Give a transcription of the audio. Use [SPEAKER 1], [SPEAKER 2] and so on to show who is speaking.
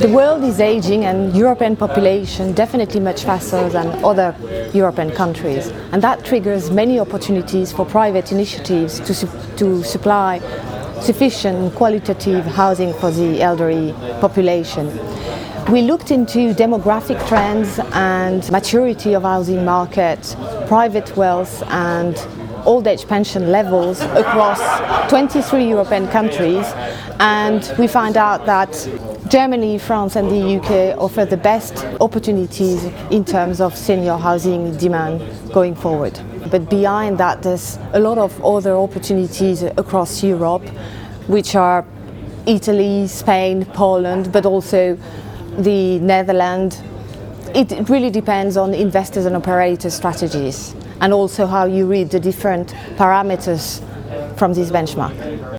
[SPEAKER 1] The world is aging and European population definitely much faster than other European countries and that triggers many opportunities for private initiatives to, su to supply sufficient qualitative housing for the elderly population. We looked into demographic trends and maturity of housing market, private wealth and old age pension levels across 23 European countries and we find out that Germany, France and the UK offer the best opportunities in terms of senior housing demand going forward. But behind that there's a lot of other opportunities across Europe which are Italy, Spain, Poland but also the Netherlands. It really depends on investors and operators strategies and also how you read the different parameters from this benchmark.